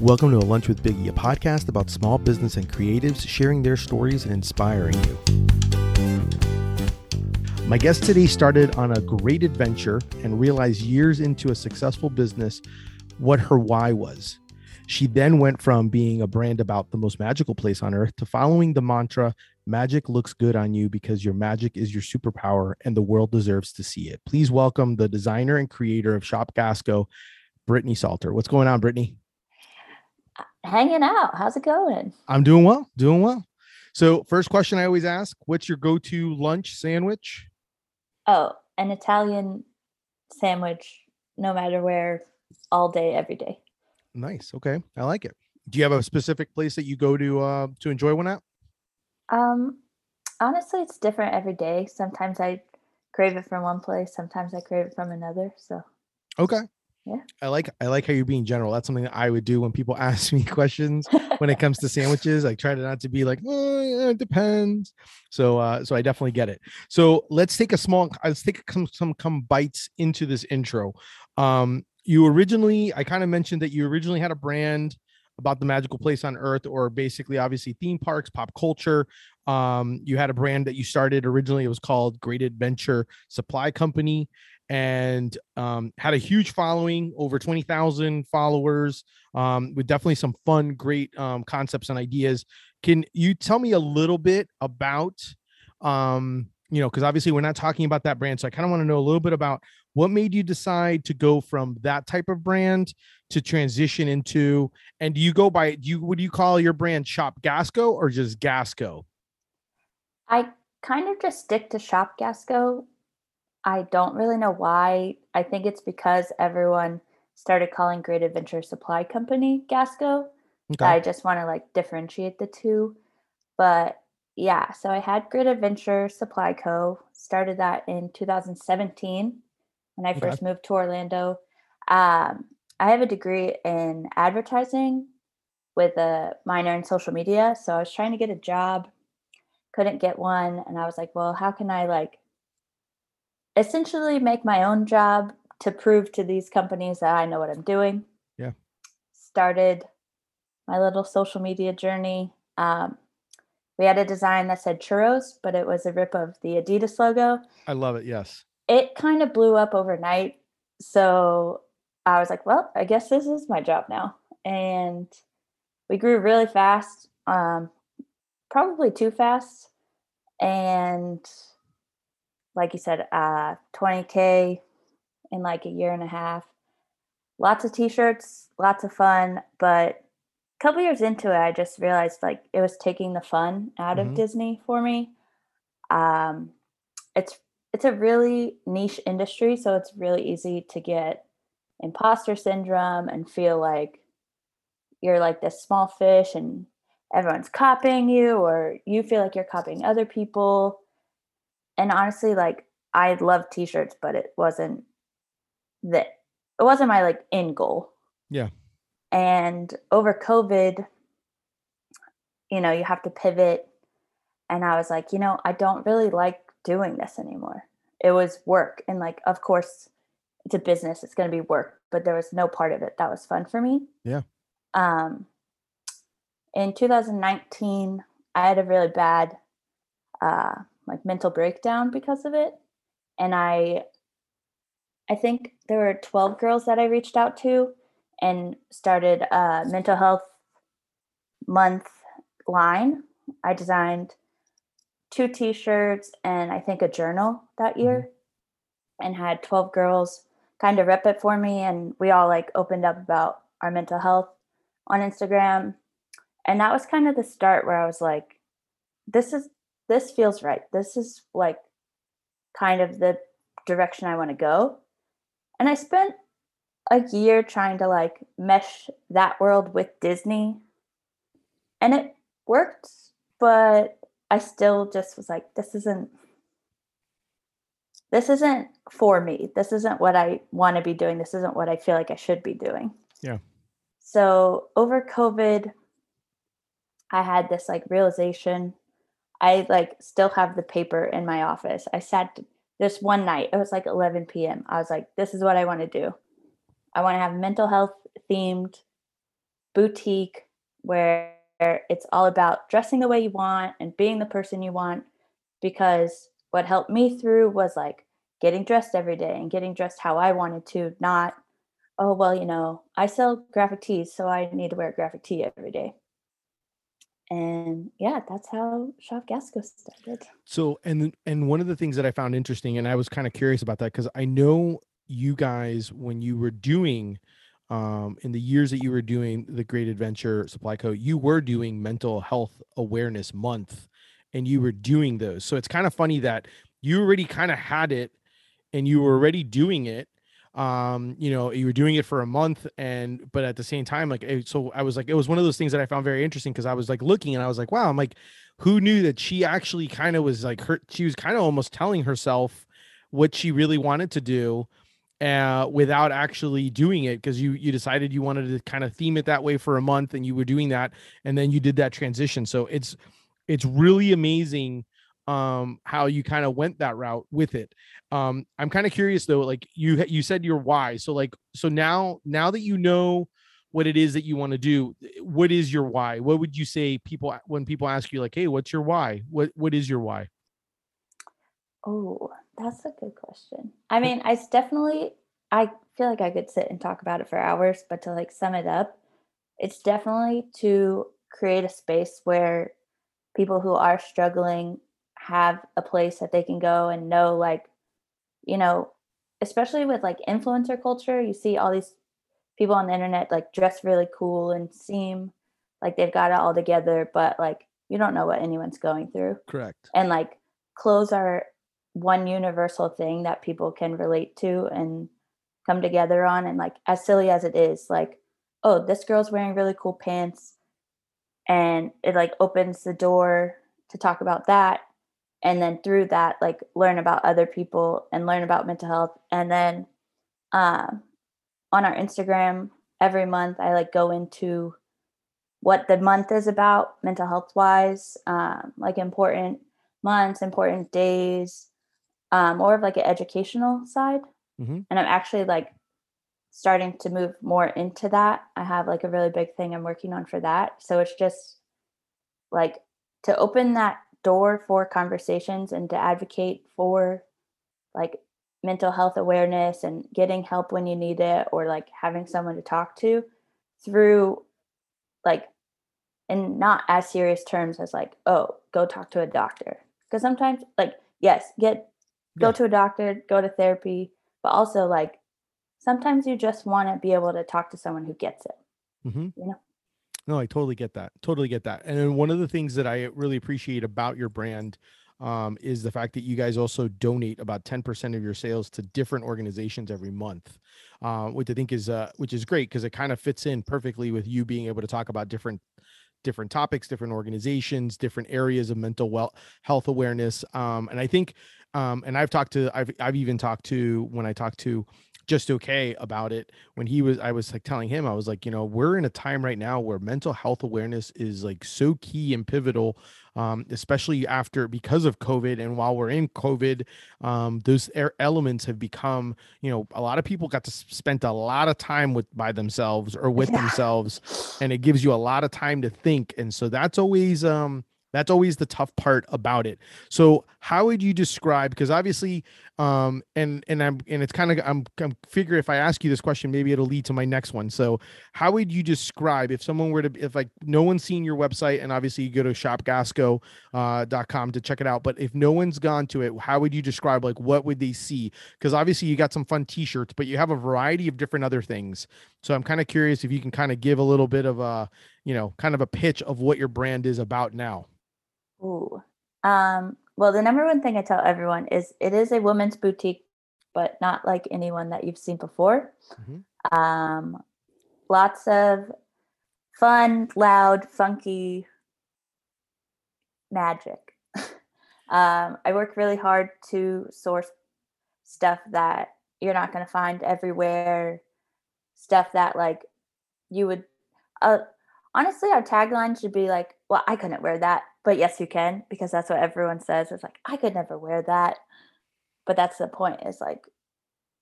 Welcome to A Lunch with Biggie, a podcast about small business and creatives sharing their stories and inspiring you. My guest today started on a great adventure and realized years into a successful business what her why was. She then went from being a brand about the most magical place on earth to following the mantra magic looks good on you because your magic is your superpower and the world deserves to see it. Please welcome the designer and creator of Shop Gasco, Brittany Salter. What's going on, Brittany? Hanging out. How's it going? I'm doing well, doing well. So, first question I always ask What's your go to lunch sandwich? Oh, an Italian sandwich, no matter where, all day, every day. Nice. Okay. I like it. Do you have a specific place that you go to uh, to enjoy one at? Um, honestly, it's different every day. Sometimes I crave it from one place, sometimes I crave it from another. So, okay. Yeah. I like I like how you're being general. That's something that I would do when people ask me questions when it comes to sandwiches. I try to not to be like, oh, it depends. So uh so I definitely get it. So let's take a small let's take some some come bites into this intro. Um you originally I kind of mentioned that you originally had a brand about the magical place on earth or basically obviously theme parks pop culture um, you had a brand that you started originally it was called great adventure supply company and um, had a huge following, over 20,000 followers, um, with definitely some fun, great um, concepts and ideas. Can you tell me a little bit about, um, you know, because obviously we're not talking about that brand. So I kind of want to know a little bit about what made you decide to go from that type of brand to transition into, and do you go by, do you, would you call your brand Shop Gasco or just Gasco? I kind of just stick to Shop Gasco I don't really know why. I think it's because everyone started calling Great Adventure Supply Company Gasco. Okay. I just want to like differentiate the two. But yeah, so I had Great Adventure Supply Co. Started that in 2017 when I okay. first moved to Orlando. Um, I have a degree in advertising with a minor in social media. So I was trying to get a job, couldn't get one. And I was like, well, how can I like essentially make my own job to prove to these companies that I know what I'm doing. Yeah. Started my little social media journey. Um, we had a design that said churros, but it was a rip of the Adidas logo. I love it. Yes. It kind of blew up overnight. So I was like, well, I guess this is my job now. And we grew really fast, um, probably too fast. And like you said, uh, 20K in like a year and a half. Lots of t shirts, lots of fun. But a couple years into it, I just realized like it was taking the fun out mm-hmm. of Disney for me. Um, it's it's a really niche industry, so it's really easy to get imposter syndrome and feel like you're like this small fish and everyone's copying you or you feel like you're copying other people and honestly like i love t-shirts but it wasn't that it wasn't my like end goal. Yeah. And over covid you know you have to pivot and i was like you know i don't really like doing this anymore. It was work and like of course it's a business it's going to be work but there was no part of it that was fun for me. Yeah. Um in 2019 i had a really bad uh like mental breakdown because of it. And i i think there were 12 girls that i reached out to and started a mental health month line. I designed two t-shirts and i think a journal that year mm-hmm. and had 12 girls kind of rep it for me. And we all like opened up about our mental health on instagram. And that was kind of the start where i was like this is this feels right. This is like kind of the direction I want to go. And I spent a year trying to like mesh that world with Disney. And it worked, but I still just was like, this isn't this isn't for me. This isn't what I want to be doing. This isn't what I feel like I should be doing. Yeah. So over COVID, I had this like realization I like still have the paper in my office. I sat this one night, it was like 11 p.m. I was like, this is what I want to do. I want to have mental health themed boutique where it's all about dressing the way you want and being the person you want because what helped me through was like getting dressed every day and getting dressed how I wanted to, not, oh, well, you know, I sell graphic tees, so I need to wear a graphic tee every day. And yeah, that's how Shop Gasco started. So, and and one of the things that I found interesting, and I was kind of curious about that because I know you guys when you were doing um, in the years that you were doing the Great Adventure Supply Co, you were doing Mental Health Awareness Month, and you were doing those. So it's kind of funny that you already kind of had it, and you were already doing it. Um, you know, you were doing it for a month, and but at the same time, like, so I was like, it was one of those things that I found very interesting because I was like looking, and I was like, wow, I'm like, who knew that she actually kind of was like her? She was kind of almost telling herself what she really wanted to do uh, without actually doing it because you you decided you wanted to kind of theme it that way for a month and you were doing that and then you did that transition so it's it's really amazing um how you kind of went that route with it. Um i'm kind of curious though like you you said your why so like so now now that you know what it is that you want to do what is your why? What would you say people when people ask you like hey what's your why? What what is your why? Oh, that's a good question. I mean, I definitely I feel like I could sit and talk about it for hours, but to like sum it up, it's definitely to create a space where people who are struggling have a place that they can go and know like you know, especially with like influencer culture, you see all these people on the internet like dress really cool and seem like they've got it all together, but like you don't know what anyone's going through. correct And like clothes are one universal thing that people can relate to and come together on and like as silly as it is like oh this girl's wearing really cool pants and it like opens the door to talk about that and then through that like learn about other people and learn about mental health and then um, on our instagram every month i like go into what the month is about mental health wise um, like important months important days um, more of like an educational side. Mhm. And I'm actually like starting to move more into that. I have like a really big thing I'm working on for that. So it's just like to open that door for conversations and to advocate for like mental health awareness and getting help when you need it or like having someone to talk to through like in not as serious terms as like oh go talk to a doctor because sometimes like yes get go Yeah. to a doctor, go to therapy, but also like sometimes you just want to be able to talk to someone who gets it. hmm You know? No, I totally get that. Totally get that. And one of the things that I really appreciate about your brand um, is the fact that you guys also donate about 10% of your sales to different organizations every month, uh, which I think is uh, which is great because it kind of fits in perfectly with you being able to talk about different different topics, different organizations, different areas of mental well health awareness. Um, and I think, um, and I've talked to, I've I've even talked to when I talked to just okay about it when he was i was like telling him i was like you know we're in a time right now where mental health awareness is like so key and pivotal um, especially after because of covid and while we're in covid um, those er- elements have become you know a lot of people got to spend a lot of time with by themselves or with Yeah. themselves and it gives you a lot of time to think and so that's always um that's always the tough part about it. So how would you describe because obviously um and and i'm and it's kind of i'm i'm figure if i ask you this question maybe it'll lead to my next one. So how would you describe if someone were to if like no one's seen your website and obviously you go to shopgasco uh, to check it out but if no one's gone to it how would you describe like what would they see? Because obviously you got some fun t-shirts but you have a variety of different other things. So i'm kind of curious if you can kind of give a little bit of a you know kind of a pitch of what your brand is about now Ooh. Um, well, the number one thing I tell everyone is it is a women's boutique, but not like anyone that you've seen before. Mhm. Um, lots of fun, loud, funky magic. um, I work really hard to source stuff that you're not going to find everywhere, stuff that like you would. Uh, honestly, our tagline should be like, "Well, I couldn't wear that, but yes, you can," because that's what everyone says. It's like I could never wear that, but that's the point. Is like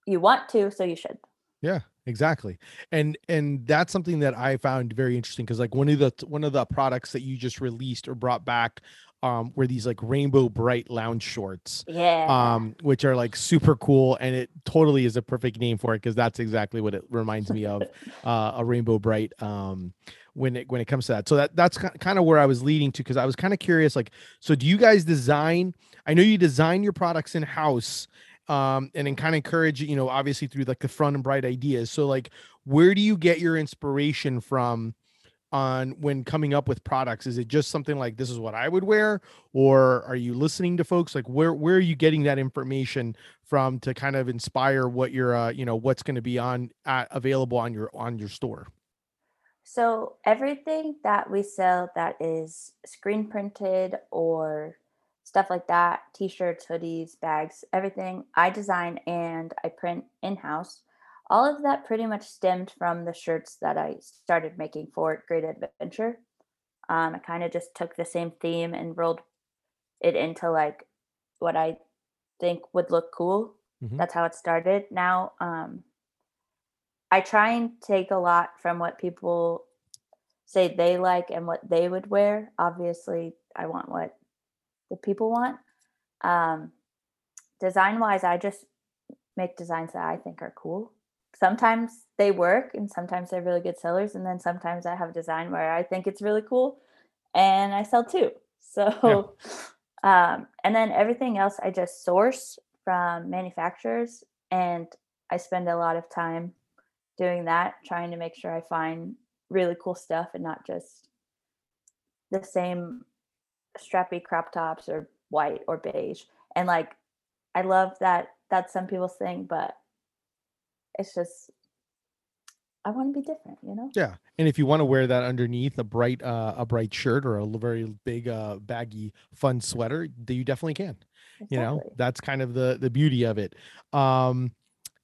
you want to, so you should. Yeah, exactly. And and that's something that I found very interesting because like one of the one of the products that you just released or brought back um were these like rainbow bright lounge shorts Yeah. um which are like super cool and it totally is a perfect name for it because that's exactly what it reminds me of uh a Rainbow Brite um when it when it comes to that so that that's kind of where i was leading to because i was kind of curious like so do you guys design i know you design your products in house um and then kind of encourage you know obviously through like the front and bright ideas so like where do you get your inspiration from on when coming up with products? Is it just something like this is what i would wear or are you listening to folks? Like where where are you getting that information from to kind of inspire what you're uh you know what's going to be on uh, available on your on your store? So everything that we sell that is screen printed or stuff like that, t-shirts, hoodies, bags, everything I design and I print in-house. All of that pretty much stemmed from the shirts that I started making for Great Adventure. Um, I kind of just took the same theme and rolled it into like what I think would look cool. Mhm. That's how it started. Now, um, I try and take a lot from what people say they like and what they would wear. Obviously, I want what the people want. Um, design wise, I just make designs that I think are cool. Sometimes they work and sometimes they're really good sellers. And then sometimes I have a design where I think it's really cool and I sell too. So, um, and then everything else I just source from manufacturers and I spend a lot of time doing that, trying to make sure I find really cool stuff and not just the same strappy crop tops or white or beige. And like, I love that that's some people's thing, but it's just, I want to be different, you know? yeah and if you want to wear that underneath a bright uh a bright shirt or a very big uh baggy fun sweater you definitely can you know that's kind of the the beauty of it um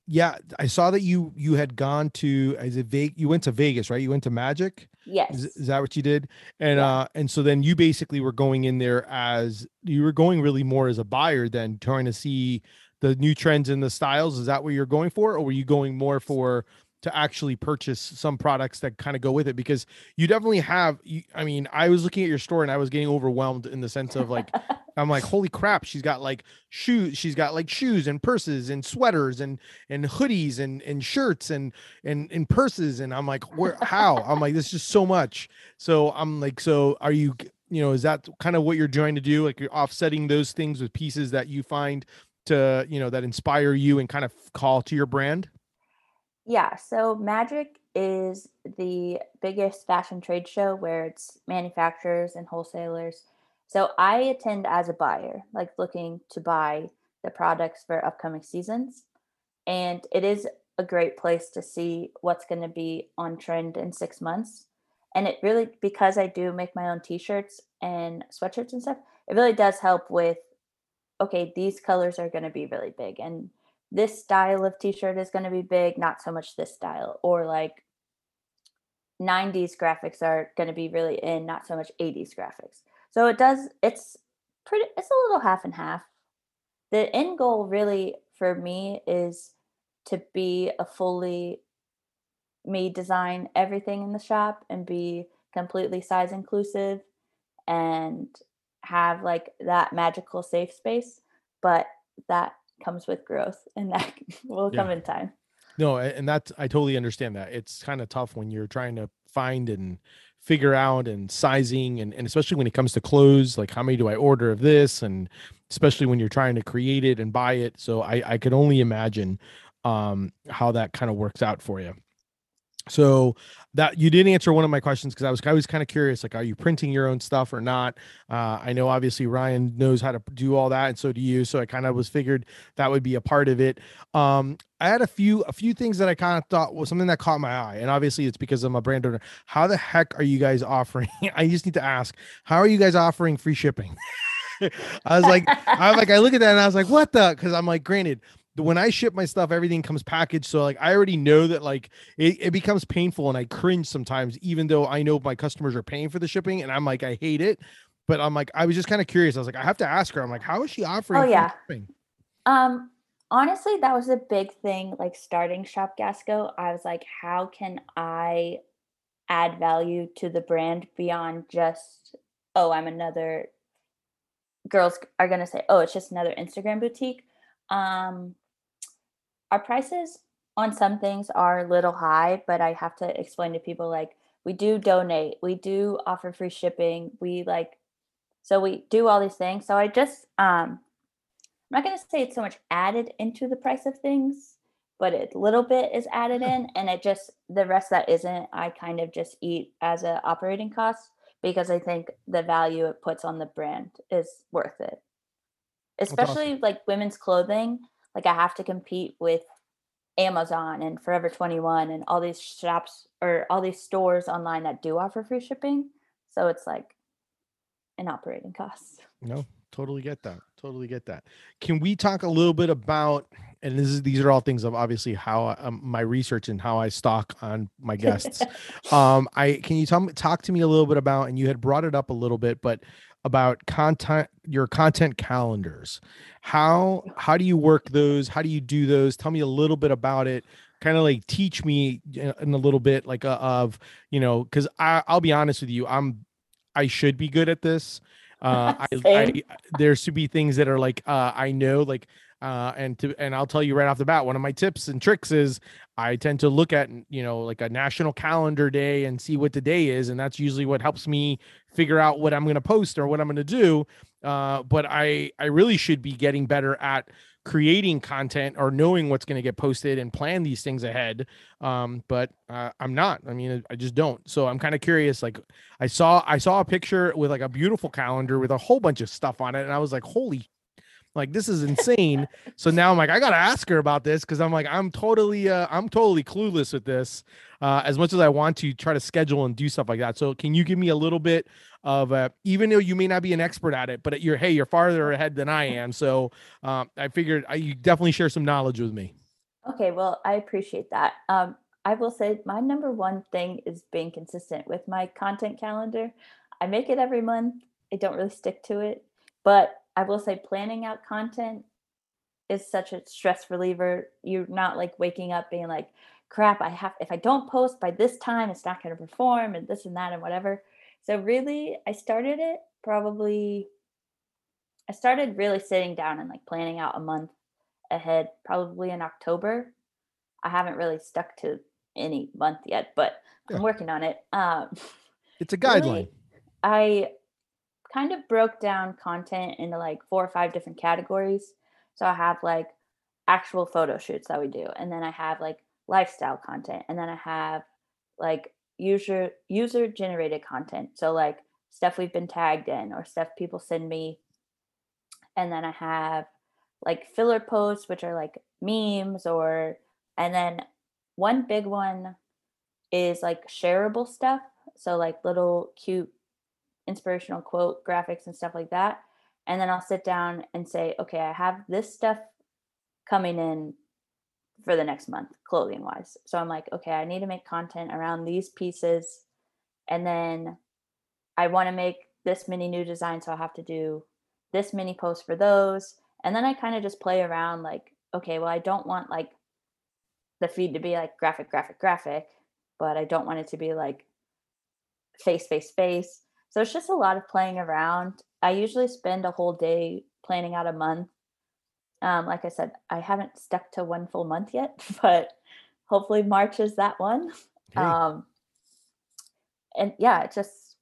yeah i saw that you you had gone to is it Vegas? you went to vegas right you went to magic Yes. is, is that what you did and Yeah. uh and so then you basically were going in there as you were going really more as a buyer than trying to see the new trends and the styles is that what you're going for or were you going more for to actually purchase some products that kind of go with it because you definitely have you, i mean i was looking at your store and i was getting overwhelmed in the sense of like I'm like, holy crap, she's got like shoes, she's got like shoes and purses and sweaters and and hoodies and and shirts and and and purses. And I'm like, where how? I'm like, this is just so much. So I'm like, so are you you know, is that kind of what you're trying to do? Like you're offsetting those things with pieces that you find to, you know, that inspire you and kind of call to your brand? Yeah, so Magic is the biggest fashion trade show where it's manufacturers and wholesalers. So I attend as a buyer, like looking to buy the products for upcoming seasons. And it is a great place to see what's going to be on trend in six months. And it really, because I do make my own t shirts and sweatshirts and stuff, it really does help with okay, these colors are going to be really big. And this style of t-shirt is going to be big not so much this style or like 90s graphics are going to be really in not so much 80s graphics so it does it's pretty it's a little half and half the end goal really for me is to be a fully me design everything in the shop and be completely size inclusive and have like that magical safe space but that comes with growth and that will come in time No, and that's I totally understand that. It's kind of tough when you're trying to find and figure out and sizing and, and especially when it comes to clothes, like how many do I order of this? And especially when you're trying to create it and buy it. So I, I could only imagine um how that kind of works out for you. So that you didn't answer one of my questions because I was I was kind of curious, like, are you printing your own stuff or not? Uh, I know obviously Ryan knows how to do all that, and so do you. So I kind of was figured that would be a part of it. Um, I had a few a few things that I kind of thought was something that caught my eye, and obviously it's because I'm a brand owner. How the heck are you guys offering? I just need to ask, how are you guys offering free shipping? I was like, I was like, I look at that and I was like, what the? Because I'm like, granted, when I ship my stuff, everything comes packaged. So like, I already know that like it, it becomes painful and I cringe sometimes, even though I know my customers are paying for the shipping, and I'm like, I hate it. But I'm like, I was just kind of curious. I was like, I have to ask her. I'm like, how is she offering? free yeah. Um, honestly, that was a big thing. Like starting Shop Gasco, I was like, how can I add value to the brand beyond just, oh, I'm another girls are gonna say, oh, it's just another Instagram boutique. Um, our prices on some things are a little high, but I have to explain to people like we do donate, we do offer free shipping, we like so we do all these things. So I just um I'm not gonna say it's so much added into the price of things, but a little bit is added in and it just the rest that isn't, I kind of just eat as a operating cost because I think the value it puts on the brand is worth it. Especially awesome. like women's clothing, like I have to compete with Amazon and Forever 21 and all these shops or all these stores online that do offer free shipping. So it's like an operating cost. No, totally get that. Totally get that. Can we talk a little bit about and this is these are all things of obviously how I, um, my research and how I stock on my guests. um I can you tell me talk to me a little bit about and you had brought it up a little bit but about content your content calendars. How how do you work those? How do you do those? Tell me a little bit about it. Kind of like teach me in a little bit like uh, of you know because i'll be honest with you i'm i should be good at this. Uh I, I, there should be things that are like uh i know like uh, and to and I'll tell you right off the bat, one of my tips and tricks is I tend to look at you know like a national calendar day and see what the day is, and that's usually what helps me figure out what I'm going to post or what I'm going to do. Uh, but I I really should be getting better at creating content or knowing what's going to get posted and plan these things ahead. Um but uh, i'm not. I mean i just don't. So i'm kind of curious like i saw i saw a picture with like a beautiful calendar with a whole bunch of stuff on it and i was like holy like this is insane. so now I'm like, I gotta ask her about this because I'm like, I'm totally, uh, I'm totally clueless with this. Uh, as much as I want to try to schedule and do stuff like that. So can you give me a little bit of, uh, even though you may not be an expert at it, but you're, hey, you're farther ahead than I am. So um, I figured I, you definitely share some knowledge with me. Okay, well, I appreciate that. Um, I will say my number one thing is being consistent with my content calendar. I make it every month. I don't really stick to it, but I will say planning out content is such a stress reliever. You're not like waking up being like, crap, I have, if I don't post by this time, it's not going to perform and this and that and whatever. So, really, I started it probably, I started really sitting down and like planning out a month ahead, probably in October. I haven't really stuck to any month yet, but yeah. I'm working on it. Um, it's a guideline. Really, I kind of broke down content into like four or five different categories. So I have like actual photo shoots that we do, and then I have like lifestyle content, and then I have like user user generated content. So like stuff we've been tagged in or stuff people send me. And then I have like filler posts, which are like memes or and then one big one is like shareable stuff. So like little cute inspirational quote graphics and stuff like that. And then I'll sit down and say, okay, I have this stuff coming in for the next month, clothing wise. So I'm like, okay, I need to make content around these pieces. And then I want to make this many new designs. So I have to do this many posts for those. And then I kind of just play around like, okay, well, I don't want like the feed to be like graphic, graphic, graphic, but I don't want it to be like face, face, face. So it's just a lot of playing around. I usually spend a whole day planning out a month. Um, like I said, I haven't stuck to one full month yet, but hopefully March is that one. Hey. Um, and yeah, it just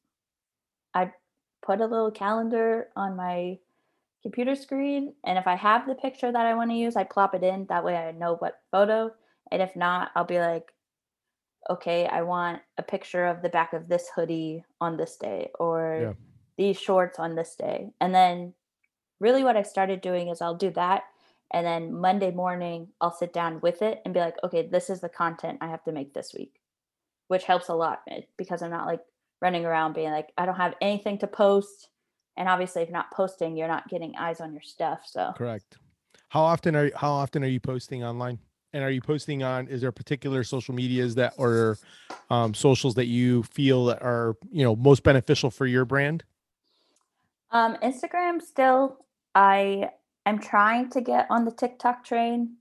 I put a little calendar on my computer screen, and if I have the picture that I want to use, I plop it in. That way, I know what photo. And if not, I'll be like, okay, I want a picture of the back of this hoodie on this day or yeah. these shorts on this day. And then really what I started doing is I'll do that. And then Monday morning, I'll sit down with it and be like, okay, this is the content I have to make this week, which helps a lot eh, because I'm not like running around being like, I don't have anything to post. And obviously, if you're not posting, you're not getting eyes on your stuff. So correct. How often are you, how often are you posting online? And are you posting on is there particular social medias that or um, socials that you feel that are you know most beneficial for your brand um, instagram still i I'm trying to get on the TikTok train.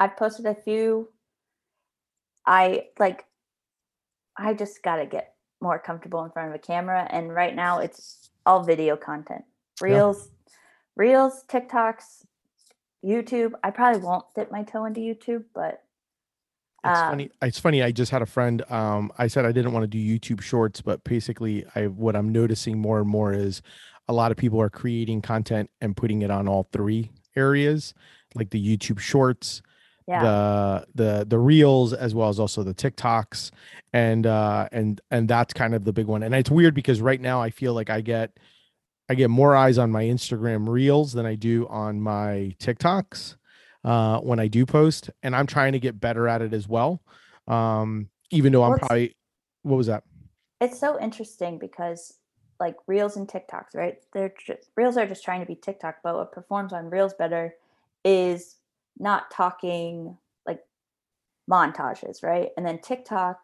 I've posted a few. I like I just got to get more comfortable in front of a camera and right now it's all video content. Reels, yeah. Reels, TikToks, YouTube. I probably won't dip my toe into YouTube, but it's um, funny. It's funny. I just had a friend. Um, I said I didn't want to do YouTube Shorts, but basically, I what I'm noticing more and more is a lot of people are creating content and putting it on all three areas, like the YouTube Shorts, yeah. the the the Reels, as well as also the TikToks, and uh, and and that's kind of the big one. And it's weird because right now I feel like I get I get more eyes on my Instagram Reels than I do on my TikToks uh, when I do post, and I'm trying to get better at it as well. Um, even though I'm probably, what was that? It's so interesting because like Reels and TikToks, right? They're just, Reels are just trying to be TikTok, but what performs on Reels better is not talking like montages, right? And then TikTok,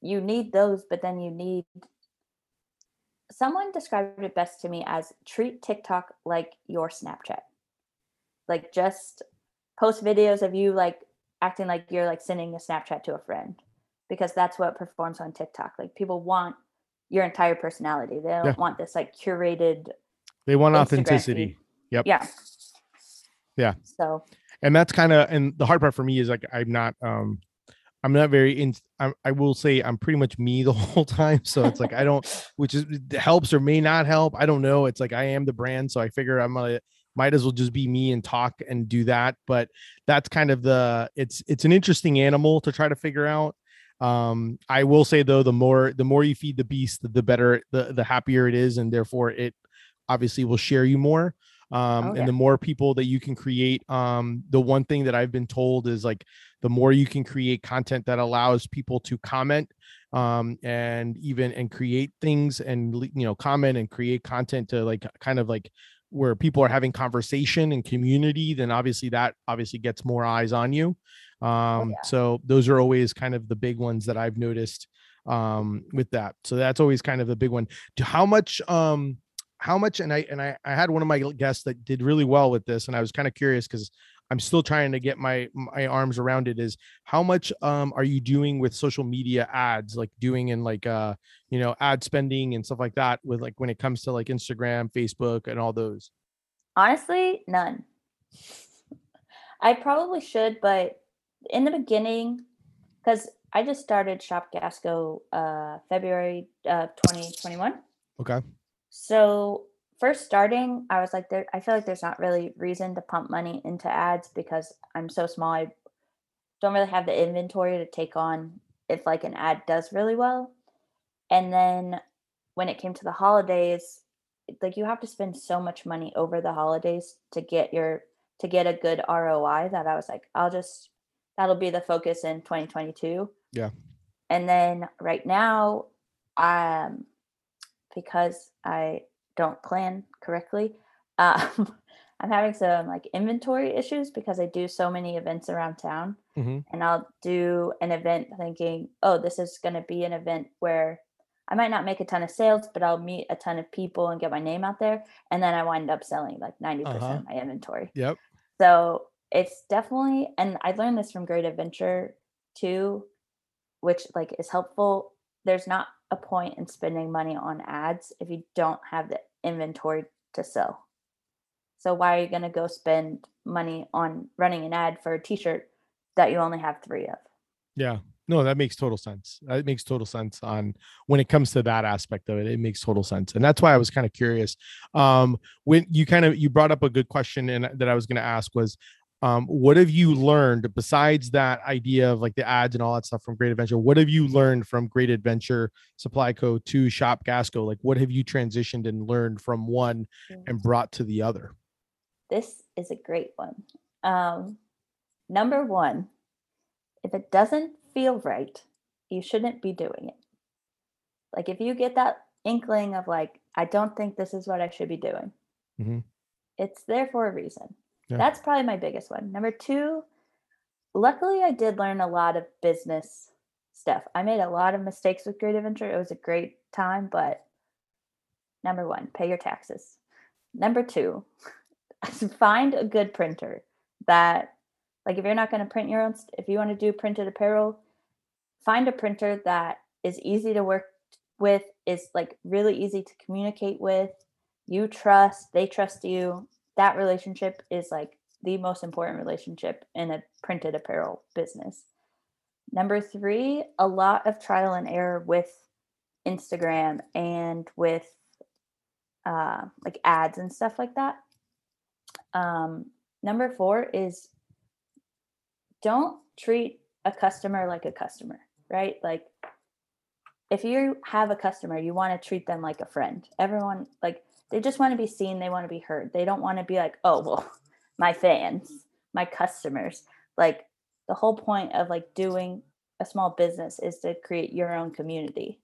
you need those, but then you need someone described it best to me as treat TikTok like your Snapchat. Like just post videos of you like acting like you're like sending a Snapchat to a friend because that's what performs on TikTok. Like people want your entire personality. They don't yeah. want this like curated. They want Instagram authenticity. Feed. Yep. Yeah. Yeah. So. And that's kind of and the hard part for me is like I'm not um I'm not very in. I, I will say I'm pretty much me the whole time. So it's like I don't, which is helps or may not help. I don't know. It's like I am the brand, so I figure I'm gonna might as well just be me and talk and do that but that's kind of the it's it's an interesting animal to try to figure out um i will say though the more the more you feed the beast the, the better the the happier it is and therefore it obviously will share you more um oh, yeah. and the more people that you can create um the one thing that i've been told is like the more you can create content that allows people to comment um and even and create things and you know comment and create content to like kind of like where people are having conversation and community, then obviously that obviously gets more eyes on you. Oh, um, oh, yeah. So those are always kind of the big ones that I've noticed um, with that. So that's always kind of a big one. How much, um, how much, and I and I, I had one of my guests that did really well with this, and I was kind of curious because I'm still trying to get my my arms around it is how much um are you doing with social media ads like doing in like uh you know ad spending and stuff like that with like when it comes to like Instagram, Facebook and all those? Honestly, none. I probably should, but in the beginning cuz I just started Shop Gasco uh February uh 2021. Okay. So first starting, I was like, there. I feel like there's not really reason to pump money into ads because I'm so small. I don't really have the inventory to take on if like an ad does really well. And then when it came to the holidays, like you have to spend so much money over the holidays to get your to get a good ROI that I was like, I'll just that'll be the focus in 2022. Yeah. And then right now, um, because I don't plan correctly. Um, I'm having some like inventory issues because I do so many events around town. Mm-hmm. And I'll do an event thinking, oh, this is going to be an event where I might not make a ton of sales, but I'll meet a ton of people and get my name out there. And then I wind up selling like 90% uh-huh. of my inventory. Yep. So it's definitely, and I learned this from Great Adventure too, which like is helpful. There's not a point in spending money on ads if you don't have the inventory to sell. So why are you going to go spend money on running an ad for a t-shirt that you only have 3 of? Yeah. No, that makes total sense. That makes total sense on when it comes to that aspect of it. It makes total sense. And that's why I was kind of curious. Um when you kind of you brought up a good question and that I was going to ask was um, what have you learned besides that idea of like the ads and all that stuff from Great Adventure? What have you learned from Great Adventure Supply Co to Shop Gasco? Like, what have you transitioned and learned from one and brought to the other? This is a great one. Um, number one, if it doesn't feel right, you shouldn't be doing it. Like, if you get that inkling of like, I don't think this is what I should be doing, mm-hmm. it's there for a reason yeah. That's probably my biggest one. Number two, luckily I did learn a lot of business stuff. I made a lot of mistakes with Great Adventure. It was a great time, but number one, pay your taxes. Number two, find a good printer that like if you're not going to print your own if you want to do printed apparel find a printer that is easy to work with is like really easy to communicate with you trust they trust you that relationship is like the most important relationship in a printed apparel business number three a lot of trial and error with instagram and with uh, like ads and stuff like that um, number four is don't treat a customer like a customer, right? Like if you have a customer, you want to treat them like a friend. Everyone like they just want to be seen, they want to be heard. They don't want to be like, "Oh, well, my fans, my customers." Like the whole point of like doing a small business is to create your own community.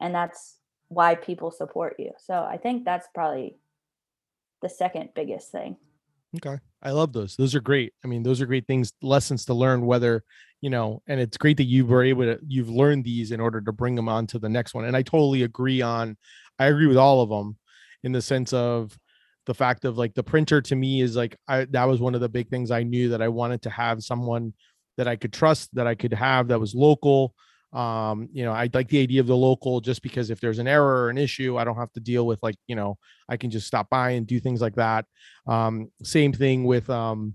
And that's why people support you. So I think that's probably the second biggest thing. Okay. I love those. Those are great. I mean, those are great things, lessons to learn, whether, you know, and it's great that you were able to, you've learned these in order to bring them on to the next one. And I totally agree on, I agree with all of them in the sense of the fact of like the printer to me is like, I, that was one of the big things I knew that I wanted to have someone that I could trust, that I could have that was local, um you know i like the idea of the local just because if there's an error or an issue i don't have to deal with like you know i can just stop by and do things like that. Um same thing with um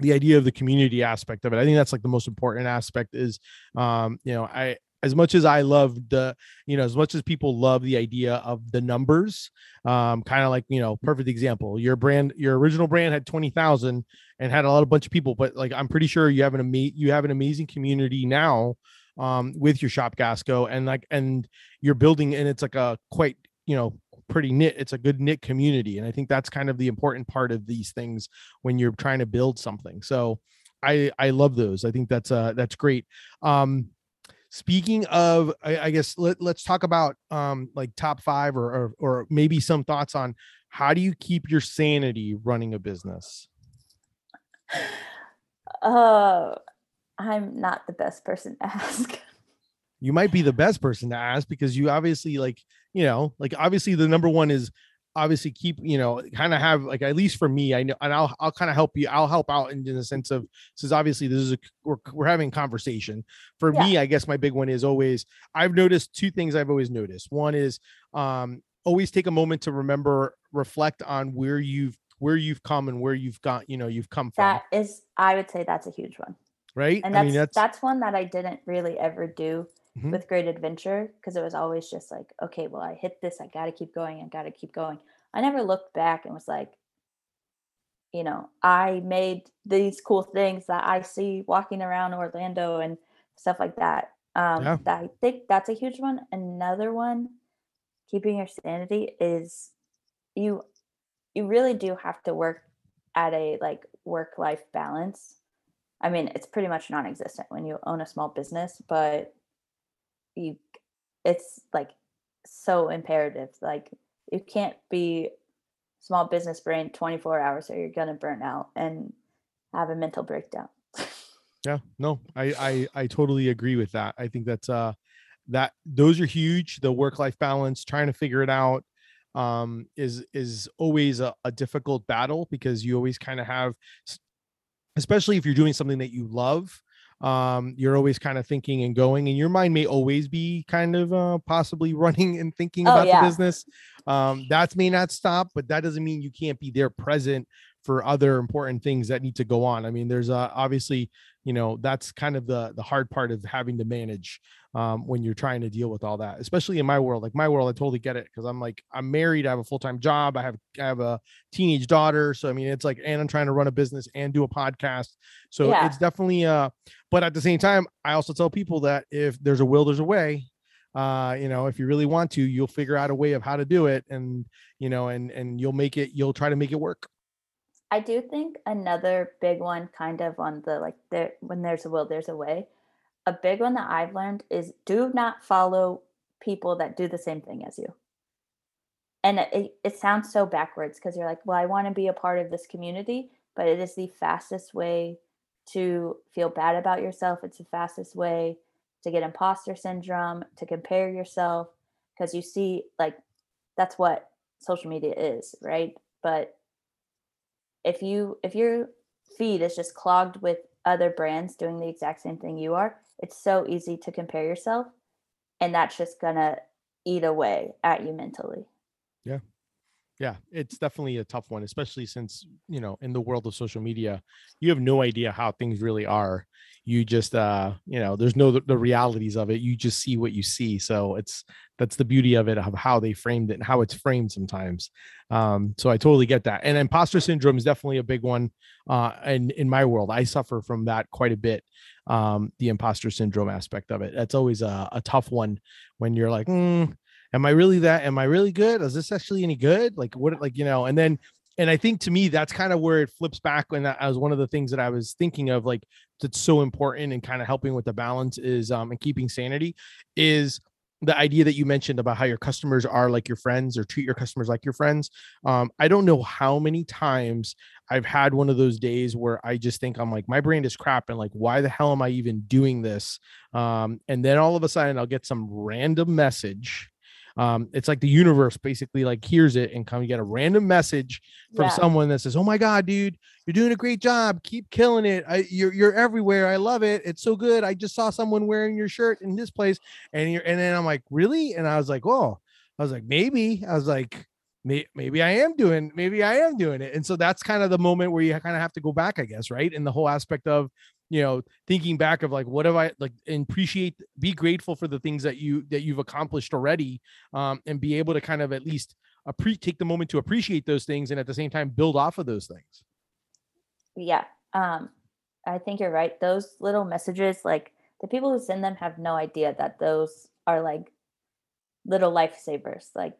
the idea of the community aspect of it. I think that's like the most important aspect is um you know i as much as I love the, you know, as much as people love the idea of the numbers, um, kind of like, you know, perfect example. Your brand, your original brand had 20,000 and had a lot of bunch of people, but like I'm pretty sure you have an ama- you have an amazing community now um, with your shop Gasco and like and you're building and it's like a quite you know pretty knit it's a good knit community and I think that's kind of the important part of these things when you're trying to build something so I I love those I think that's uh that's great um speaking of I, I guess let, let's talk about um like top five or, or or maybe some thoughts on how do you keep your sanity running a business uh I'm not the best person to ask. You might be the best person to ask because you obviously like, you know, like obviously the number one is obviously keep, you know, kind of have like at least for me, I know, and I'll I'll kind of help you. I'll help out in, in the sense of since obviously this is a we're we're having conversation. For yeah. me, I guess my big one is always I've noticed two things I've always noticed. One is um always take a moment to remember, reflect on where you've where you've come and where you've got, you know, you've come from. That is, I would say that's a huge one right? And that's, I mean, that's that's one that I didn't really ever do mm-hmm. with Great Adventure because it was always just like, okay, well, I hit this, I got to keep going, I got to keep going. I never looked back and was like, you know, I made these cool things that I see walking around Orlando and stuff like that. Um, yeah. that I think that's a huge one. Another one, keeping your sanity is you you really do have to work at a like work life balance I mean, it's pretty much non-existent when you own a small business, but you it's like so imperative. Like you can't be small business brain 24 hours or you're gonna burn out and have a mental breakdown. yeah, no, I, I I totally agree with that. I think that's uh that those are huge. The work-life balance, trying to figure it out um is is always a, a difficult battle because you always kind of have especially if you're doing something that you love um you're always kind of thinking and going and your mind may always be kind of uh possibly running and thinking oh, about yeah. the business um that may not stop but that doesn't mean you can't be there present for other important things that need to go on i mean there's uh obviously you know that's kind of the the hard part of having to manage um, when you're trying to deal with all that especially in my world like my world i totally get it because i'm like i'm married i have a full-time job i have i have a teenage daughter so i mean it's like and i'm trying to run a business and do a podcast so yeah. it's definitely uh but at the same time i also tell people that if there's a will there's a way uh you know if you really want to you'll figure out a way of how to do it and you know and and you'll make it you'll try to make it work I do think another big one, kind of on the like there when there's a will, there's a way. A big one that I've learned is do not follow people that do the same thing as you. And it, it sounds so backwards because you're like, well, I want to be a part of this community, but it is the fastest way to feel bad about yourself. It's the fastest way to get imposter syndrome, to compare yourself, because you see, like, that's what social media is, right? But if you if your feed is just clogged with other brands doing the exact same thing you are, it's so easy to compare yourself and that's just gonna eat away at you mentally. Yeah. Yeah, it's definitely a tough one, especially since, you know, in the world of social media, you have no idea how things really are. You just uh, you know, there's no the realities of it. You just see what you see. So it's that's the beauty of it of how they framed it and how it's framed sometimes. Um, so I totally get that. And imposter syndrome is definitely a big one. Uh, and in my world, I suffer from that quite a bit. Um, the imposter syndrome aspect of it. That's always a, a tough one when you're like, mm, am I really that? Am I really good? Is this actually any good? Like what, like, you know, and then, and I think to me, that's kind of where it flips back. And that was one of the things that I was thinking of, like, that's so important and kind of helping with the balance is, um, and keeping sanity is the idea that you mentioned about how your customers are like your friends or treat your customers like your friends. Um, I don't know how many times I've had one of those days where I just think I'm like, my brain is crap and like, why the hell am I even doing this? Um, and then all of a sudden I'll get some random message um, it's like the universe basically like hears it and come get a random message from yeah. someone that says, "Oh my god, dude, you're doing a great job. Keep killing it. I, you're you're everywhere. I love it. It's so good. I just saw someone wearing your shirt in this place, and you're and then I'm like, really? And I was like, oh, I was like, maybe. I was like, maybe I am doing, maybe I am doing it. And so that's kind of the moment where you kind of have to go back, I guess, right? And the whole aspect of you know thinking back of like what have i like appreciate be grateful for the things that you that you've accomplished already um and be able to kind of at least take the moment to appreciate those things and at the same time build off of those things. Yeah um i think you're right. Those little messages like the people who send them have no idea that those are like little lifesavers like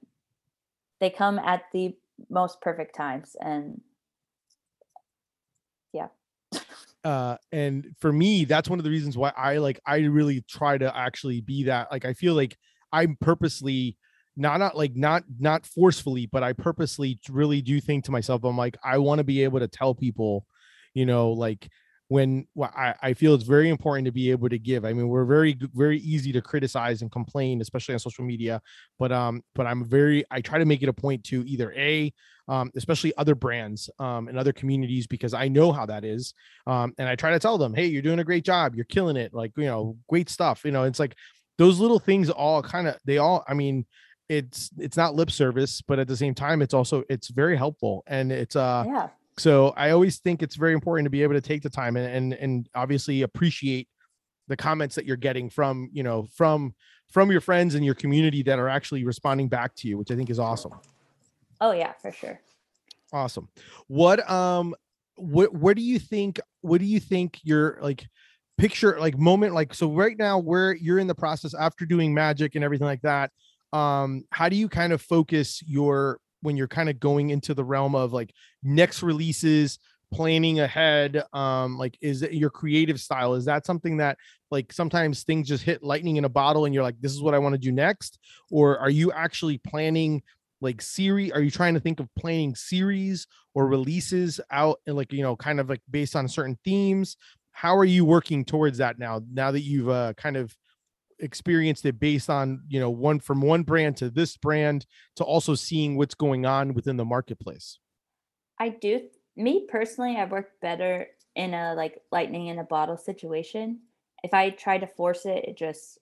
they come at the most perfect times and yeah uh and for me that's one of the reasons why i like i really try to actually be that like i feel like i'm purposely not not like not not forcefully but i purposely really do think to myself i'm like i want to be able to tell people you know like when well, I, I feel it's very important to be able to give. I mean, we're very very easy to criticize and complain, especially on social media. But um, but I'm very I try to make it a point to either a um, especially other brands um, and other communities because I know how that is. Um, and I try to tell them, hey, you're doing a great job, you're killing it, like you know, great stuff. You know, it's like those little things all kind of they all. I mean, it's it's not lip service, but at the same time, it's also it's very helpful and it's uh yeah so I always think it's very important to be able to take the time and and, and obviously appreciate the comments that you're getting from you know from from your friends and your community that are actually responding back to you, which I think is awesome. Oh yeah, for sure. Awesome. What um what what do you think what do you think your like picture like moment like so right now where you're in the process after doing magic and everything like that um how do you kind of focus your when you're kind of going into the realm of like next releases planning ahead um like is it your creative style? Is that something that like sometimes things just hit lightning in a bottle and you're like this is what i want to do next? Or are you actually planning like series are you trying to think of planning series or releases out and like you know kind of like based on certain themes? How are you working towards that now now that you've uh, kind of experienced it based on you know one from one brand to this brand to also seeing what's going on within the marketplace. I do me personally i work better in a like lightning in a bottle situation. If i try to force it it just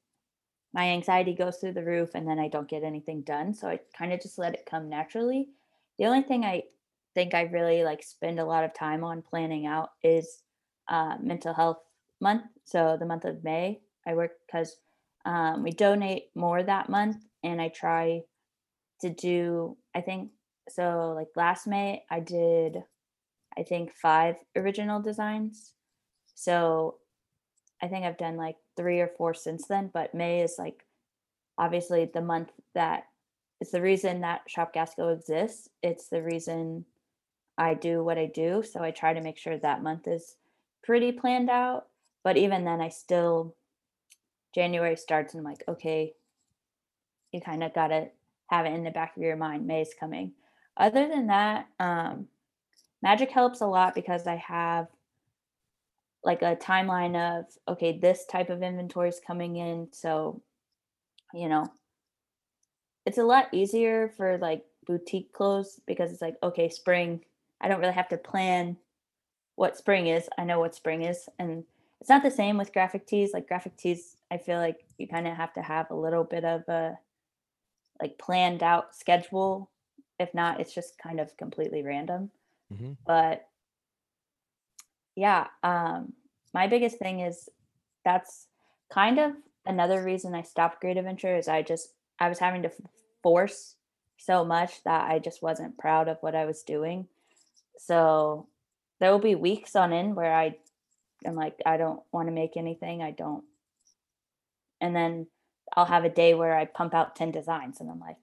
my anxiety goes through the roof and then i don't get anything done so i kind of just let it come naturally. The only thing i think i really like spend a lot of time on planning out is uh, mental health month so the month of may i work because um, we donate more that month, and I try to do, I think, so like last May, I did, I think, five original designs. So I think I've done like three or four since then, but May is like obviously the month that it's the reason that Shop Gasco exists. It's the reason I do what I do. So I try to make sure that month is pretty planned out. But even then, I still January starts and I'm like, okay, you kind of got to have it in the back of your mind. May's coming. Other than that, um, magic helps a lot because I have like a timeline of, okay, this type of inventory is coming in. So, you know, it's a lot easier for like boutique clothes because it's like, okay, spring I don't really have to plan what spring is. I know what spring is. And it's not the same with graphic tees. Like graphic tees, I feel like you kind of have to have a little bit of a like planned out schedule. If not, it's just kind of completely random. hmm But yeah, um, my biggest thing is that's kind of another reason I stopped Great Adventure is I just I was having to force so much that I just wasn't proud of what I was doing. So there will be weeks on end where I am like I don't want to make anything. I don't, and then I'll have a day where I pump out ten designs, and I'm like,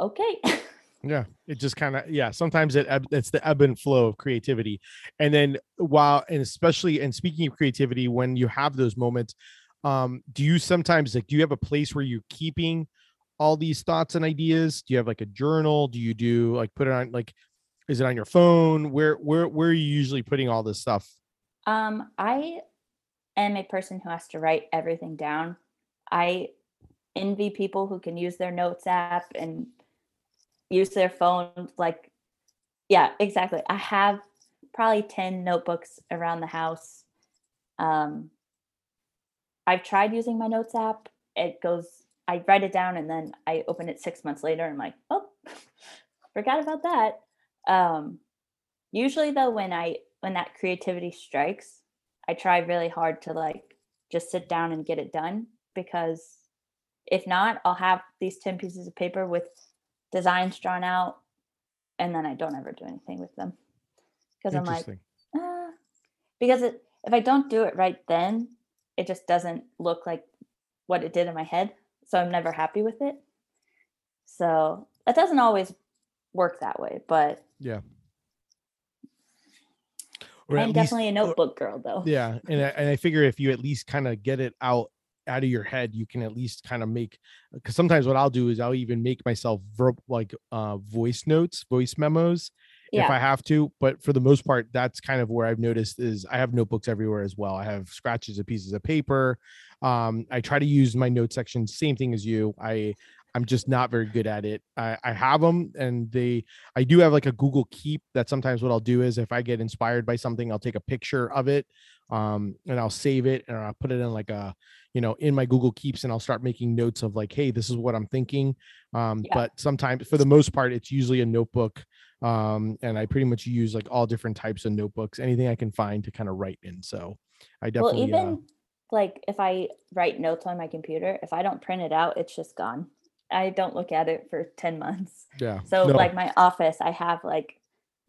okay, Yeah, it just kind of yeah. Sometimes it it's the ebb and flow of creativity, and then while and especially and speaking of creativity, when you have those moments, um, do you sometimes like do you have a place where you're keeping all these thoughts and ideas? Do you have like a journal? Do you do like put it on like is it on your phone? Where where where are you usually putting all this stuff? Um, I am a person who has to write everything down. I envy people who can use their notes app and use their phone like yeah exactly. I have probably 10 notebooks around the house. Um i've tried using my notes app. It goes i write it down and then i open it six months later and i'm like oh forgot about that. Um usually though when i when that creativity strikes i try really hard to like just sit down and get it done because if not i'll have these 10 pieces of paper with designs drawn out and then i don't ever do anything with them. Because i'm like uh, because it, if i don't do it right then it just doesn't look like what it did in my head so i'm never happy with it. So that doesn't always work that way but yeah. Or i'm least- definitely a or- notebook girl though. Yeah and I, and I figure if you at least kind of get it out out of your head you can at least kind of make because sometimes what i'll do is i'll even make myself verb like uh voice notes voice memos if i have to but for the most part that's kind of where i've noticed is i have notebooks everywhere as well. I have scratches of pieces of paper um i try to use my note section same thing as you. I i'm just not very good at it i i have them and they i do have like a google keep that sometimes what i'll do is if i get inspired by something i'll take a picture of it um and i'll save it and i'll put it in like a you know in my google keeps and i'll start making notes of like hey this is what i'm thinking um Yeah. but sometimes for the most part it's usually a notebook um and i pretty much use like all different types of notebooks anything i can find to kind of write in so i definitely. well even uh, like if i write notes on my computer if i don't print it out it's just gone i don't look at it for 10 months. Yeah. So no, like my office, I have like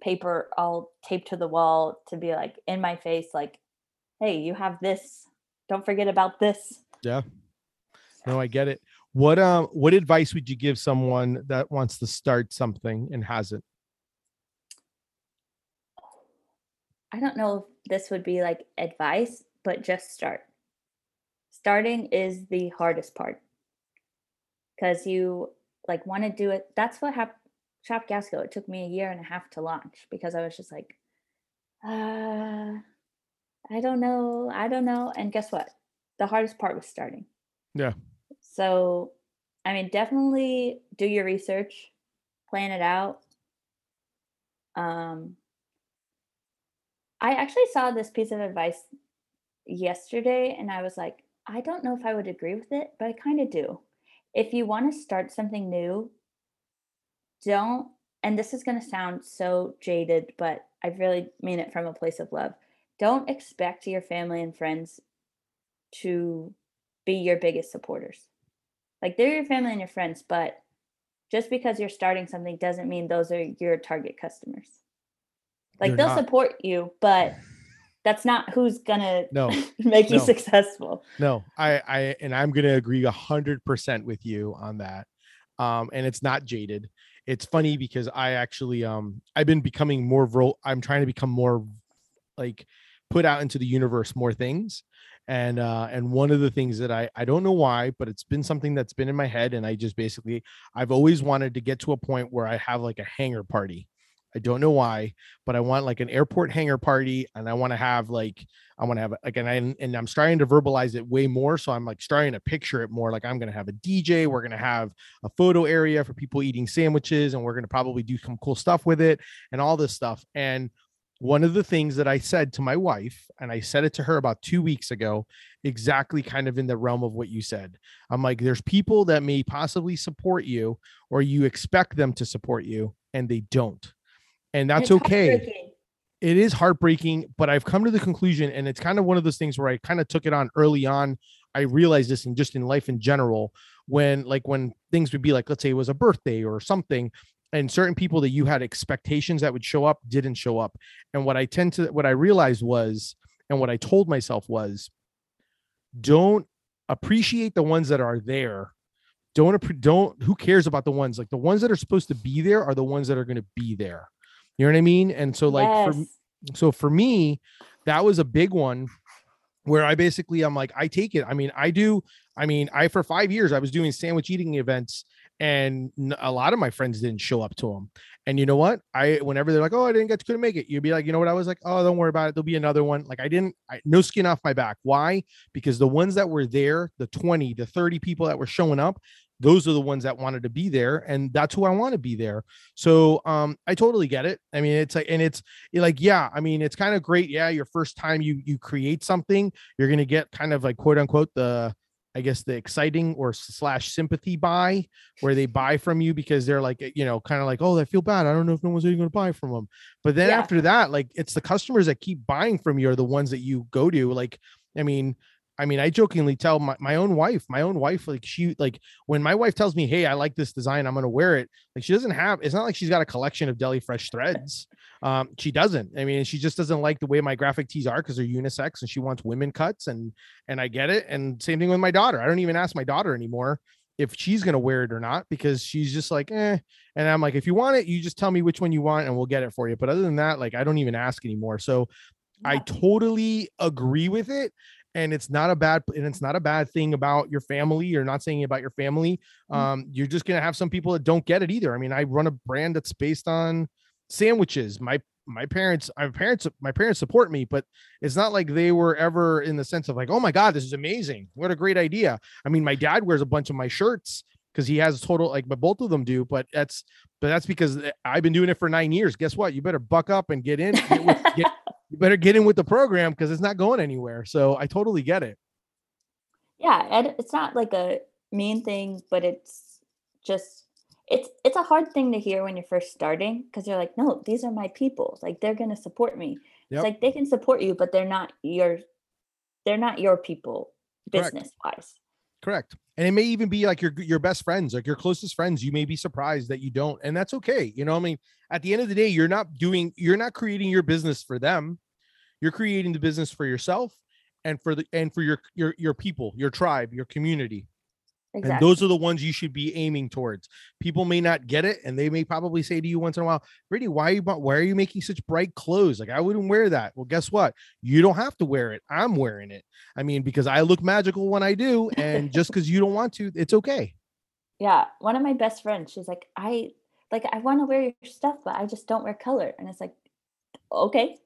paper all taped to the wall to be like in my face, like, hey, you have this. Don't forget about this. yeah. No i get it. What um what advice would you give someone that wants to start something and hasn't? I don't know if this would be like advice, but just start. Starting is the hardest part because you like want to do it. That's what happened. Shop Gasco. It took me a year and a half to launch because I was just like, uh, I don't know, I don't know. And guess what? The hardest part was starting. Yeah. So, I mean, definitely do your research, plan it out. Um, I actually saw this piece of advice yesterday and I was like, I don't know if I would agree with it, but I kind of do. If you want to start something new, don't, and this is going to sound so jaded, but I really mean it from a place of love. Don't expect your family and friends to be your biggest supporters. Like they're your family and your friends, but just because you're starting something doesn't mean those are your target customers. Like They're they'll not. support you, but that's not who's gonna no. make you successful. no i i and i'm gonna agree a hundred percent with you on that. Um and it's not jaded. It's funny because i actually um i've been becoming more vo- i'm trying to become more like put out into the universe more things. And uh and one of the things that i i don't know why but it's been something that's been in my head. And i just basically i've always wanted to get to a point where i have like a hangar party I don't know why, but I want like an airport hangar party and I want to have like I want to have like and I and I'm starting to verbalize it way more. So I'm like starting to picture it more like I'm gonna have a DJ, we're gonna have a photo area for people eating sandwiches, and we're gonna probably do some cool stuff with it and all this stuff. And one of the things that I said to my wife, and I said it to her about two weeks ago, exactly kind of in the realm of what you said. I'm like, there's people that may possibly support you, or you expect them to support you, and they don't. And that's It's okay. It is heartbreaking, but I've come to the conclusion, and it's kind of one of those things where I kind of took it on early on. I realized this and just in life in general, when like when things would be like, let's say it was a birthday or something, and certain people that you had expectations that would show up didn't show up. And what I tend to what I realized was, and what I told myself was, don't appreciate the ones that are there. Don't don't who cares about the ones like the ones that are supposed to be there are the ones that are going to be there. You know what I mean? And so like for so for me that was a big one where i basically i'm like i take it i mean i do i mean i for five years i was doing sandwich eating events and a lot of my friends didn't show up to them and you know what? I whenever they're like oh i didn't get to couldn't make it you'd be like you know what? I was like oh don't worry about it. There'll be another one. Like i didn't I, no skin off my back. Why? Because the ones that were there the 20 the 30 people that were showing up those are the ones that wanted to be there and that's who i want to be there. So um i totally get it. I mean it's like and it's like yeah i mean it's kind of great yeah your first time you you create something you're gonna get kind of like quote unquote the i guess the exciting or slash sympathy buy where they buy from you because they're like you know kind of like oh i feel bad. I don't know if no one's even gonna buy from them but then Yeah. after that like it's the customers that keep buying from you are the ones that you go to like i mean I mean, I jokingly tell my, my own wife, my own wife, like she like when my wife tells me, Hey, I like this design, I'm gonna wear it. Like she doesn't have it's not like she's got a collection of deli fresh threads. Um, she doesn't. I mean, she just doesn't like the way my graphic tees are because they're unisex and she wants women cuts and and I get it. And same thing with my daughter. I don't even ask my daughter anymore if she's gonna wear it or not because she's just like, eh. And I'm like, if you want it, you just tell me which one you want and we'll get it for you. But other than that, like I don't even ask anymore. So I totally agree with it. And it's not a bad and it's not a bad thing about your family. You're not saying about your family. Mm. Um, you're just gonna have some people that don't get it either. I mean, I run a brand that's based on sandwiches. My my parents, my parents, my parents support me, but it's not like they were ever in the sense of like, oh my God, this is amazing. What a great idea. I mean, my dad wears a bunch of my shirts because he has total like but both of them do, but that's but that's because eh, I've been doing it for nine years. Guess what? You better buck up and get in. Get with, get, you better get in with the program because it's not going anywhere. So I totally get it. yeah and it's not like a mean thing but it's just it's it's a hard thing to hear when you're first starting because you're like no these are my people like they're going to support me Yep. it's like they can support you but they're not your they're not your people Correct. business wise Correct. And it may even be like your your best friends, like your closest friends. You may be surprised that you don't, and that's okay. You know, I mean, at the end of the day, you're not doing, you're not creating your business for them. You're creating the business for yourself and for the and for your your your people, your tribe, your community. Exactly And those are the ones you should be aiming towards. People may not get it, and they may probably say to you once in a while, "Brady, why are you why are you making such bright clothes? Like I wouldn't wear that." Well, guess what? You don't have to wear it. I'm wearing it. I mean, because I look magical when I do, and just because you don't want to, it's okay. yeah one of my best friends she's like i like i want to wear your stuff but i just don't wear color and it's like okay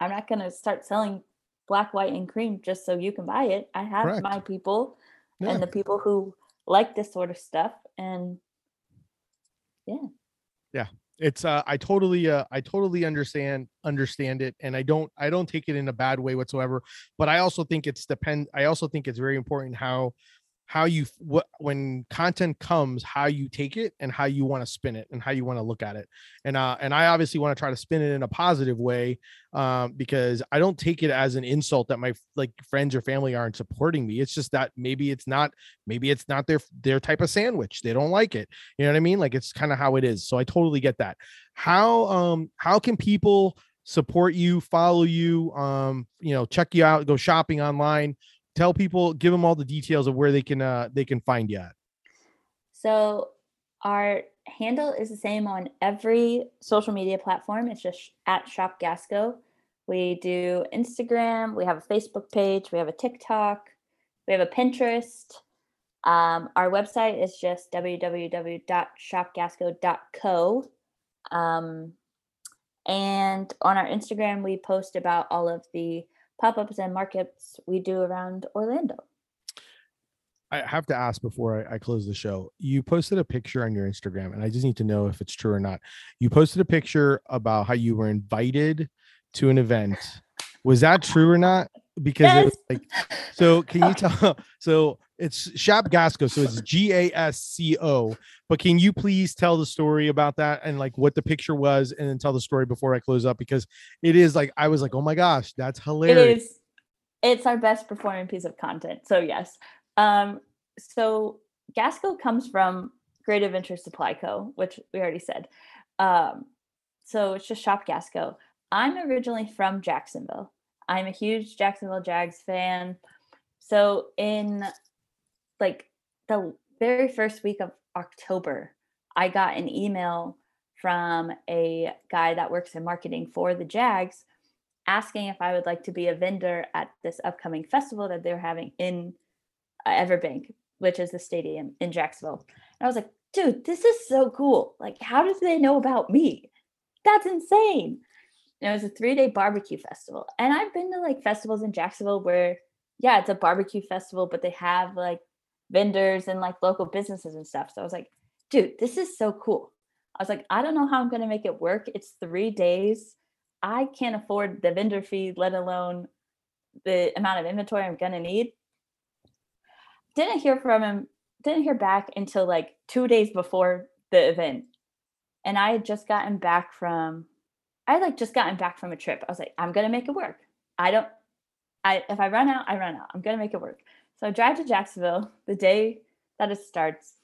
i'm not going to start selling black white and cream just so you can buy it i have Correct. my people Yeah. and the people who like this sort of stuff and yeah. Yeah. it's uh i totally uh i totally understand understand it and i don't i don't take it in a bad way whatsoever but i also think it's depend i also think it's very important how how you what when content comes how you take it and how you want to spin it and how you want to look at it. And uh and i obviously want to try to spin it in a positive way um because i don't take it as an insult that my like friends or family aren't supporting me. It's just that maybe it's not maybe it's not their their type of sandwich. They don't like it. You know what i mean? Like it's kind of how it is. So i totally get that. How um how can people support you follow you um you know check you out go shopping online tell people give them all the details of where they can uh they can find you at. So our handle is the same on every social media platform. It's just at shop gasco. We do instagram we have a facebook page we have a tiktok we have a pinterest. Um, our website is just www.shopgasco.co um, And on our Instagram, we post about all of the pop ups and markets we do around Orlando. I have to ask before I, I, close the show. You posted a picture on your Instagram, and I just need to know if it's true or not. You posted a picture about how you were invited to an event. Was that true or not? Because yes. it was like, so can you tell? So it's Shop Gasco, so it's G A S C O. But can you please tell the story about that and like what the picture was, and then tell the story before I close up because it is like I was like, oh my gosh, that's hilarious. It is. It's our best performing piece of content. So yes, um, so Gasco comes from Great Adventure Supply Co., which we already said. Um, so it's just Shop Gasco. I'm originally from Jacksonville. I'm a huge Jacksonville Jags fan. So in like the very first week of October, I got an email from a guy that works in marketing for the Jags asking if I would like to be a vendor at this upcoming festival that they're having in uh, Everbank, which is the stadium in Jacksonville. And I was like, dude, this is so cool. Like, how did they know about me? That's insane. And it was a three day barbecue festival. And I've been to like festivals in Jacksonville where, yeah, it's a barbecue festival, but they have like vendors and like local businesses and stuff. So I was like, dude, this is so cool. I was like, I don't know how I'm going to make it work. It's three days. I can't afford the vendor fee, let alone the amount of inventory I'm going to need didn't hear from him didn't hear back until like two days before the event and i had just gotten back from i like just gotten back from a trip. I was like i'm gonna make it work. I don't i if i run out i run out. I'm gonna make it work. So i drive to jacksonville the day that it starts.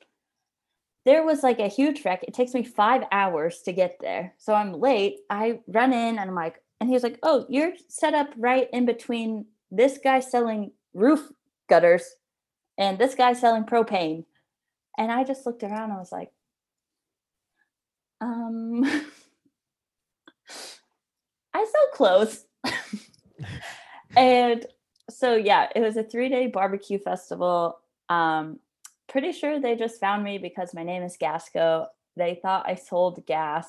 There was like a huge wreck. It takes me five hours to get there. So i'm late. I run in and i'm like and he was like oh you're set up right in between this guy selling roof gutters and this guy selling propane. And I just looked around. I was like, um, I sell clothes. and so, yeah, it was a three day barbecue festival. Um, pretty sure they just found me because my name is Gasco. They thought I sold gas.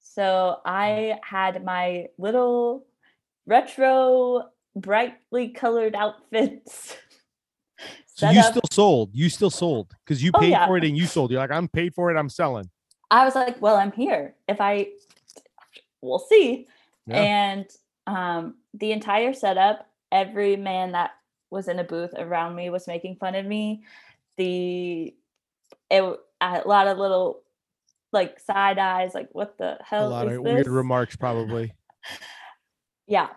So I had my little retro, brightly colored outfits so you up. still sold. You still sold because you oh, paid yeah. for it and you sold. You're like, I'm paid for it. I'm selling. I was like, well, I'm here. If I, we'll see. Yeah. And um, the entire setup, every man that was in a booth around me was making fun of me. The it a lot of little like side eyes, like what the hell? A lot of this? weird remarks, probably. yeah.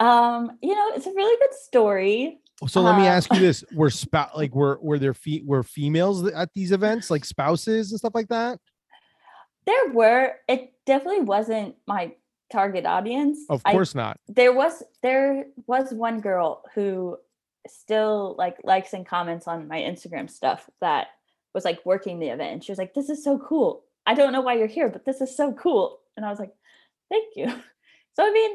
Um, you know, it's a really good story. So let me uh, ask you this: Were spout like were were there fe- were females at these events, like spouses and stuff like that? There were. It definitely wasn't my target audience. Of course I, not. There was there was one girl who still like likes and comments on my Instagram stuff that was like working the event. And she was like, "This is so cool. I don't know why you're here, but this is so cool." And I was like, "Thank you." So I mean,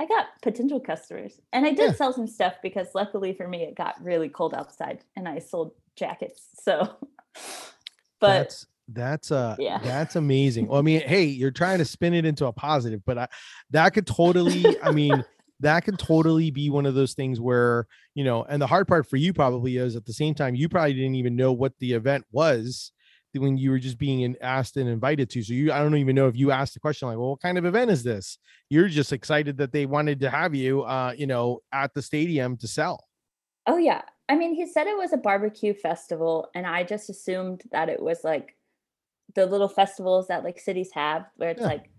I got potential customers. And I did yeah. sell some stuff because luckily for me it got really cold outside and I sold jackets. So but that's that's uh yeah that's amazing. Well, I mean, hey, you're trying to spin it into a positive, but I, that could totally I mean that could totally be one of those things where you know and the hard part for you probably is at the same time you probably didn't even know what the event was when you were just being asked and invited to. So you, I don't even know if you asked the question like, well, what kind of event is this? You're just excited that they wanted to have you, uh, you know, at the stadium to sell. Oh yeah. I mean, he said it was a barbecue festival, and I just assumed that it was like the little festivals that like cities have, where it's yeah. like,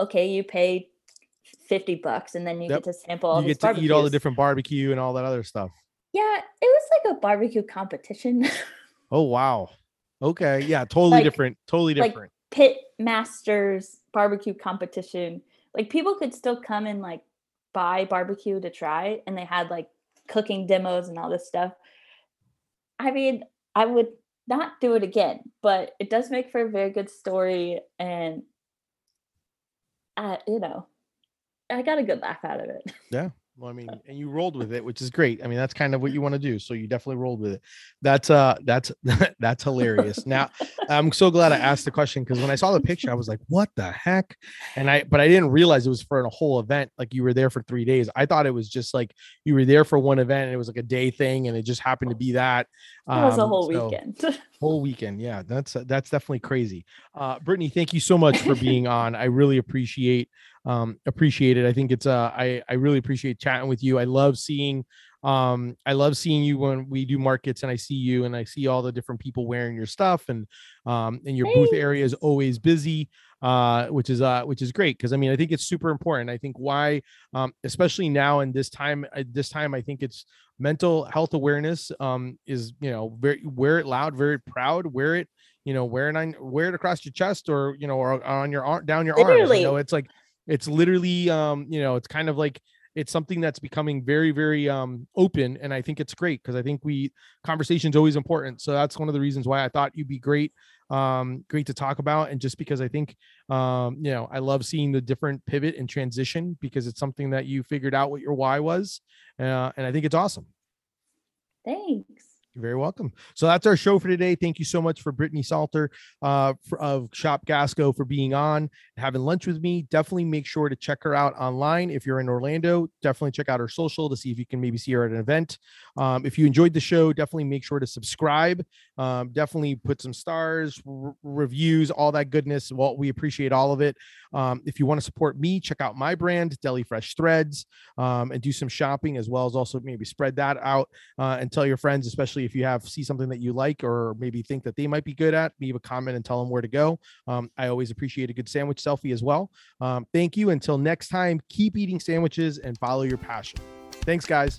okay, you pay fifty bucks, and then you yep. get to sample all. You get to barbecues. eat all the different barbecue and all that other stuff. Yeah, it was like a barbecue competition. oh wow! Okay. Yeah. Totally like, different. Totally different. Like pit masters barbecue competition. Like people could still come and like buy barbecue to try, and they had like cooking demos and all this stuff. I mean, I would not do it again, but it does make for a very good story, and uh, you know, I got a good laugh out of it. Yeah. Well, I mean, and you rolled with it, which is great. I mean, that's kind of what you want to do. So you definitely rolled with it. That's uh that's that's hilarious. Now, I'm so glad I asked the question because when I saw the picture, I was like, what the heck? And I but I didn't realize it was for a whole event. Like you were there for three days. I thought it was just like you were there for one event and it was like a day thing and it just happened to be that. It was a Um, whole so- weekend. whole weekend yeah that's that's definitely crazy uh brittany thank you so much for being on i really appreciate um appreciate it. I think it's uh i i really appreciate chatting with you. I love seeing um i love seeing you when we do markets and i see you and i see all the different people wearing your stuff and um and your booth area is always busy uh which is uh which is great because i mean i think it's super important. I think why um especially now in this time at this time i think it's mental health awareness um is you know very wear it loud very proud wear it you know wear it on wear it across your chest or you know or on your arm down your arms you know it's like it's literally um you know it's kind of like it's something that's becoming very very um open and i think it's great because i think we conversation's always important so that's one of the reasons why i thought you'd be great um great to talk about and just because i think um you know i love seeing the different pivot and transition because it's something that you figured out what your why was uh, and i think it's awesome Thanks. You're very welcome. So that's our show for today. Thank you so much for Brittany Salter uh, for, of Shop Gasco for being on and having lunch with me. Definitely make sure to check her out online. If you're in Orlando, definitely check out her social to see if you can maybe see her at an event. Um, if you enjoyed the show, definitely make sure to subscribe. Um, definitely put some stars, r- reviews, all that goodness. Well, we appreciate all of it. Um, if you want to support me, check out my brand, Deli Fresh Threads, um, and do some shopping as well as also maybe spread that out uh, and tell your friends, especially if you have see something that you like or maybe think that they might be good at, leave a comment and tell them where to go. Um, I always appreciate a good sandwich selfie as well. Um, thank you. Until next time, keep eating sandwiches and follow your passion. Thanks, guys.